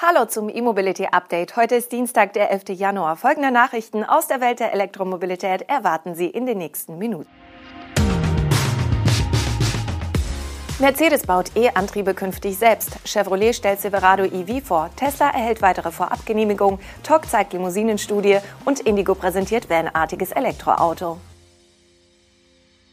Hallo zum E-Mobility Update. Heute ist Dienstag, der 11. Januar. Folgende Nachrichten aus der Welt der Elektromobilität erwarten Sie in den nächsten Minuten. Mercedes baut E-Antriebe künftig selbst. Chevrolet stellt Silverado EV vor. Tesla erhält weitere Vorabgenehmigungen. TOC zeigt Limousinenstudie und Indigo präsentiert vanartiges Elektroauto.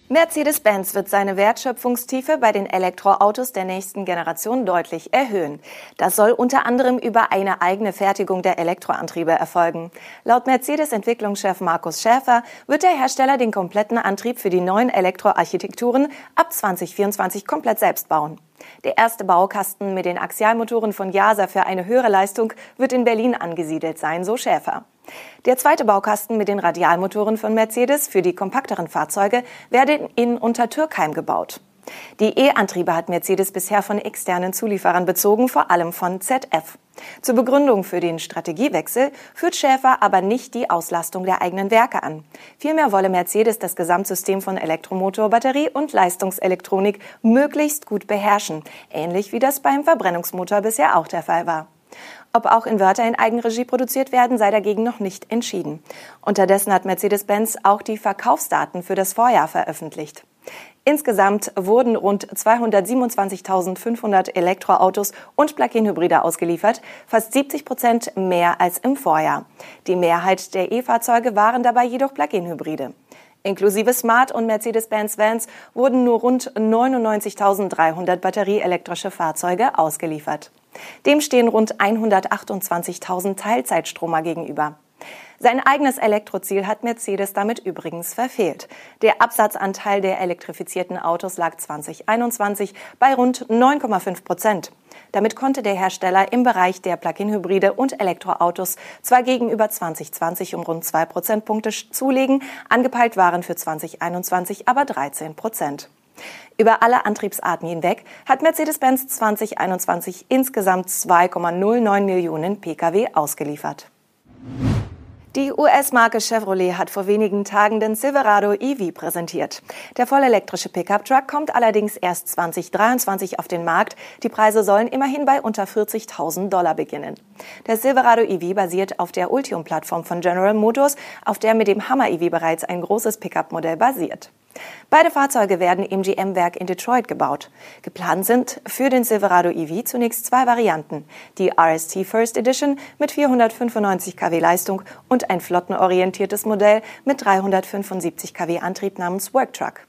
Mercedes-Benz wird seine Wertschöpfungstiefe bei den Elektroautos der nächsten Generation deutlich erhöhen. Das soll unter anderem über eine eigene Fertigung der Elektroantriebe erfolgen. Laut Mercedes-Entwicklungschef Markus Schäfer wird der Hersteller den kompletten Antrieb für die neuen Elektroarchitekturen ab 2024 komplett selbst bauen. Der erste Baukasten mit den Axialmotoren von Jasa für eine höhere Leistung wird in Berlin angesiedelt sein, so Schäfer. Der zweite Baukasten mit den Radialmotoren von Mercedes für die kompakteren Fahrzeuge werde in Untertürkheim gebaut. Die E-Antriebe hat Mercedes bisher von externen Zulieferern bezogen, vor allem von ZF. Zur Begründung für den Strategiewechsel führt Schäfer aber nicht die Auslastung der eigenen Werke an. Vielmehr wolle Mercedes das Gesamtsystem von Elektromotor, Batterie und Leistungselektronik möglichst gut beherrschen, ähnlich wie das beim Verbrennungsmotor bisher auch der Fall war. Ob auch Inverter in Eigenregie produziert werden, sei dagegen noch nicht entschieden. Unterdessen hat Mercedes-Benz auch die Verkaufsdaten für das Vorjahr veröffentlicht. Insgesamt wurden rund 227.500 Elektroautos und Plug-in-Hybride ausgeliefert, fast 70 Prozent mehr als im Vorjahr. Die Mehrheit der E-Fahrzeuge waren dabei jedoch Plug-in-Hybride. Inklusive Smart und Mercedes-Benz Vans wurden nur rund 99.300 batterieelektrische Fahrzeuge ausgeliefert. Dem stehen rund 128.000 Teilzeitstromer gegenüber. Sein eigenes Elektroziel hat Mercedes damit übrigens verfehlt. Der Absatzanteil der elektrifizierten Autos lag 2021 bei rund 9,5 Prozent. Damit konnte der Hersteller im Bereich der Plug-in-Hybride und Elektroautos zwar gegenüber 2020 um rund zwei Prozentpunkte zulegen, angepeilt waren für 2021 aber 13 Prozent. Über alle Antriebsarten hinweg hat Mercedes-Benz 2021 insgesamt 2,09 Millionen Pkw ausgeliefert. Die US-Marke Chevrolet hat vor wenigen Tagen den Silverado EV präsentiert. Der vollelektrische Pickup-Truck kommt allerdings erst 2023 auf den Markt. Die Preise sollen immerhin bei unter 40.000 Dollar beginnen. Der Silverado EV basiert auf der Ultium-Plattform von General Motors, auf der mit dem Hammer EV bereits ein großes Pickup-Modell basiert. Beide Fahrzeuge werden im GM-Werk in Detroit gebaut. Geplant sind für den Silverado EV zunächst zwei Varianten. Die RST First Edition mit 495 kW Leistung und ein flottenorientiertes Modell mit 375 kW Antrieb namens Worktruck.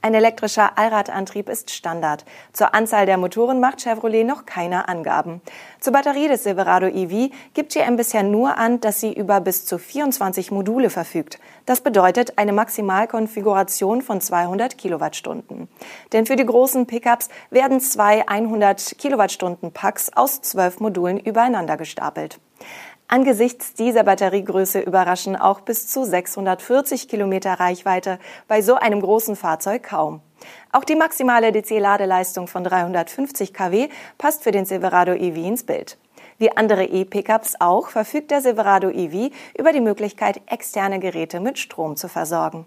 Ein elektrischer Allradantrieb ist Standard. Zur Anzahl der Motoren macht Chevrolet noch keine Angaben. Zur Batterie des Silverado EV gibt GM bisher nur an, dass sie über bis zu 24 Module verfügt. Das bedeutet eine Maximalkonfiguration von 200 Kilowattstunden. Denn für die großen Pickups werden zwei 100 Kilowattstunden Packs aus zwölf Modulen übereinander gestapelt. Angesichts dieser Batteriegröße überraschen auch bis zu 640 Kilometer Reichweite bei so einem großen Fahrzeug kaum. Auch die maximale DC-Ladeleistung von 350 kW passt für den Silverado EV ins Bild. Wie andere E-Pickups auch verfügt der Silverado EV über die Möglichkeit, externe Geräte mit Strom zu versorgen.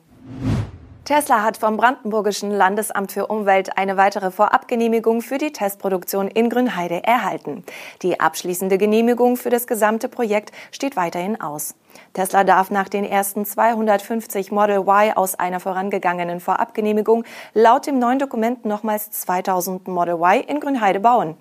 Tesla hat vom Brandenburgischen Landesamt für Umwelt eine weitere Vorabgenehmigung für die Testproduktion in Grünheide erhalten. Die abschließende Genehmigung für das gesamte Projekt steht weiterhin aus. Tesla darf nach den ersten 250 Model Y aus einer vorangegangenen Vorabgenehmigung laut dem neuen Dokument nochmals 2000 Model Y in Grünheide bauen.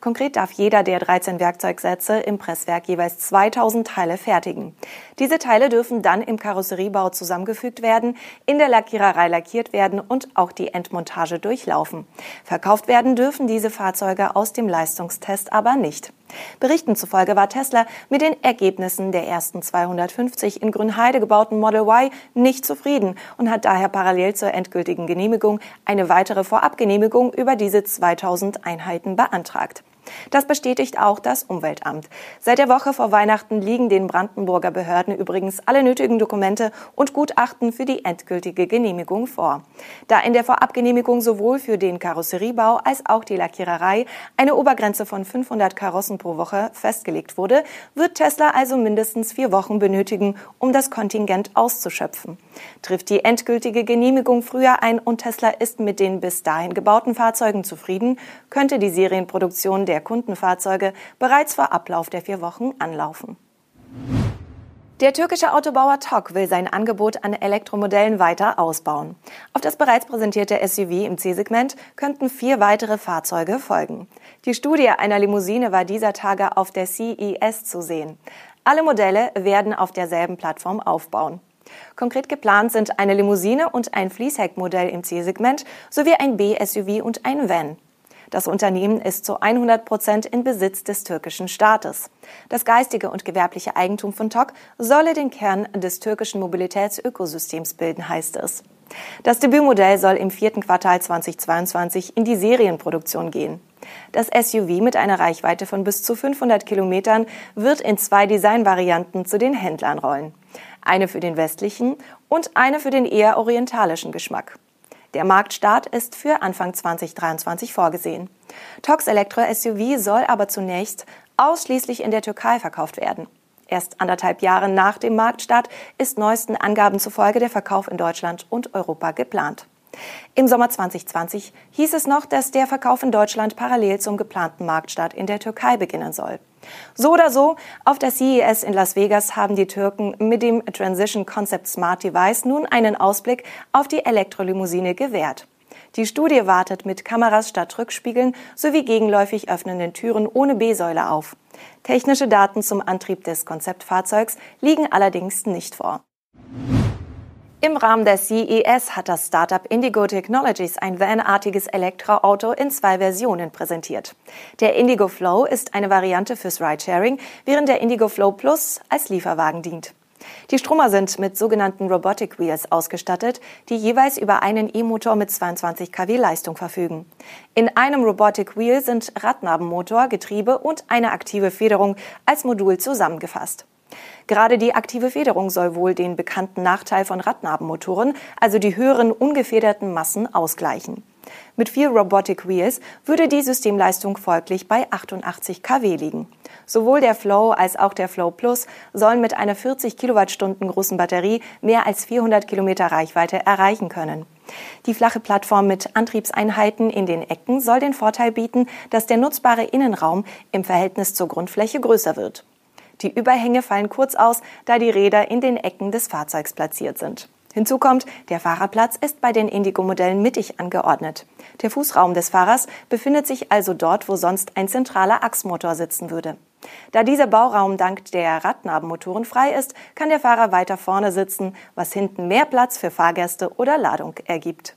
Konkret darf jeder der 13 Werkzeugsätze im Presswerk jeweils 2000 Teile fertigen. Diese Teile dürfen dann im Karosseriebau zusammengefügt werden, in der Lackiererei lackiert werden und auch die Endmontage durchlaufen. Verkauft werden dürfen diese Fahrzeuge aus dem Leistungstest aber nicht. Berichten zufolge war Tesla mit den Ergebnissen der ersten 250 in Grünheide gebauten Model Y nicht zufrieden und hat daher parallel zur endgültigen Genehmigung eine weitere Vorabgenehmigung über diese 2000 Einheiten beantragt. Das bestätigt auch das Umweltamt. Seit der Woche vor Weihnachten liegen den Brandenburger Behörden übrigens alle nötigen Dokumente und Gutachten für die endgültige Genehmigung vor. Da in der Vorabgenehmigung sowohl für den Karosseriebau als auch die Lackiererei eine Obergrenze von 500 Karossen pro Woche festgelegt wurde, wird Tesla also mindestens vier Wochen benötigen, um das Kontingent auszuschöpfen. Trifft die endgültige Genehmigung früher ein und Tesla ist mit den bis dahin gebauten Fahrzeugen zufrieden, könnte die Serienproduktion der der Kundenfahrzeuge bereits vor Ablauf der vier Wochen anlaufen. Der türkische Autobauer TOG will sein Angebot an Elektromodellen weiter ausbauen. Auf das bereits präsentierte SUV im C-Segment könnten vier weitere Fahrzeuge folgen. Die Studie einer Limousine war dieser Tage auf der CES zu sehen. Alle Modelle werden auf derselben Plattform aufbauen. Konkret geplant sind eine Limousine und ein Fließheckmodell im C-Segment sowie ein B-SUV und ein Van. Das Unternehmen ist zu 100 Prozent in Besitz des türkischen Staates. Das geistige und gewerbliche Eigentum von TOC solle den Kern des türkischen Mobilitätsökosystems bilden, heißt es. Das Debütmodell soll im vierten Quartal 2022 in die Serienproduktion gehen. Das SUV mit einer Reichweite von bis zu 500 Kilometern wird in zwei Designvarianten zu den Händlern rollen. Eine für den westlichen und eine für den eher orientalischen Geschmack. Der Marktstart ist für Anfang 2023 vorgesehen. Tox Elektro SUV soll aber zunächst ausschließlich in der Türkei verkauft werden. Erst anderthalb Jahre nach dem Marktstart ist neuesten Angaben zufolge der Verkauf in Deutschland und Europa geplant. Im Sommer 2020 hieß es noch, dass der Verkauf in Deutschland parallel zum geplanten Marktstart in der Türkei beginnen soll. So oder so, auf der CES in Las Vegas haben die Türken mit dem Transition Concept Smart Device nun einen Ausblick auf die Elektrolimousine gewährt. Die Studie wartet mit Kameras statt Rückspiegeln sowie gegenläufig öffnenden Türen ohne B-Säule auf. Technische Daten zum Antrieb des Konzeptfahrzeugs liegen allerdings nicht vor. Im Rahmen der CES hat das Startup Indigo Technologies ein vanartiges Elektroauto in zwei Versionen präsentiert. Der Indigo Flow ist eine Variante fürs Ridesharing, während der Indigo Flow Plus als Lieferwagen dient. Die Stromer sind mit sogenannten Robotic Wheels ausgestattet, die jeweils über einen E-Motor mit 22 kW Leistung verfügen. In einem Robotic Wheel sind Radnabenmotor, Getriebe und eine aktive Federung als Modul zusammengefasst. Gerade die aktive Federung soll wohl den bekannten Nachteil von Radnabenmotoren, also die höheren ungefederten Massen, ausgleichen. Mit vier Robotic Wheels würde die Systemleistung folglich bei 88 kW liegen. Sowohl der Flow als auch der Flow Plus sollen mit einer 40 Kilowattstunden großen Batterie mehr als 400 Kilometer Reichweite erreichen können. Die flache Plattform mit Antriebseinheiten in den Ecken soll den Vorteil bieten, dass der nutzbare Innenraum im Verhältnis zur Grundfläche größer wird. Die Überhänge fallen kurz aus, da die Räder in den Ecken des Fahrzeugs platziert sind. Hinzu kommt, der Fahrerplatz ist bei den Indigo-Modellen mittig angeordnet. Der Fußraum des Fahrers befindet sich also dort, wo sonst ein zentraler Achsmotor sitzen würde. Da dieser Bauraum dank der Radnabenmotoren frei ist, kann der Fahrer weiter vorne sitzen, was hinten mehr Platz für Fahrgäste oder Ladung ergibt.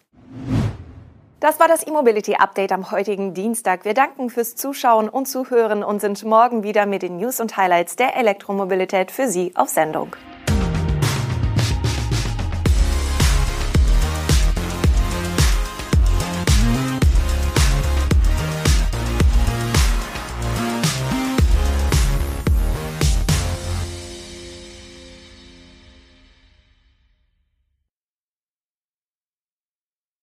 Das war das E-Mobility Update am heutigen Dienstag. Wir danken fürs Zuschauen und Zuhören und sind morgen wieder mit den News und Highlights der Elektromobilität für Sie auf Sendung.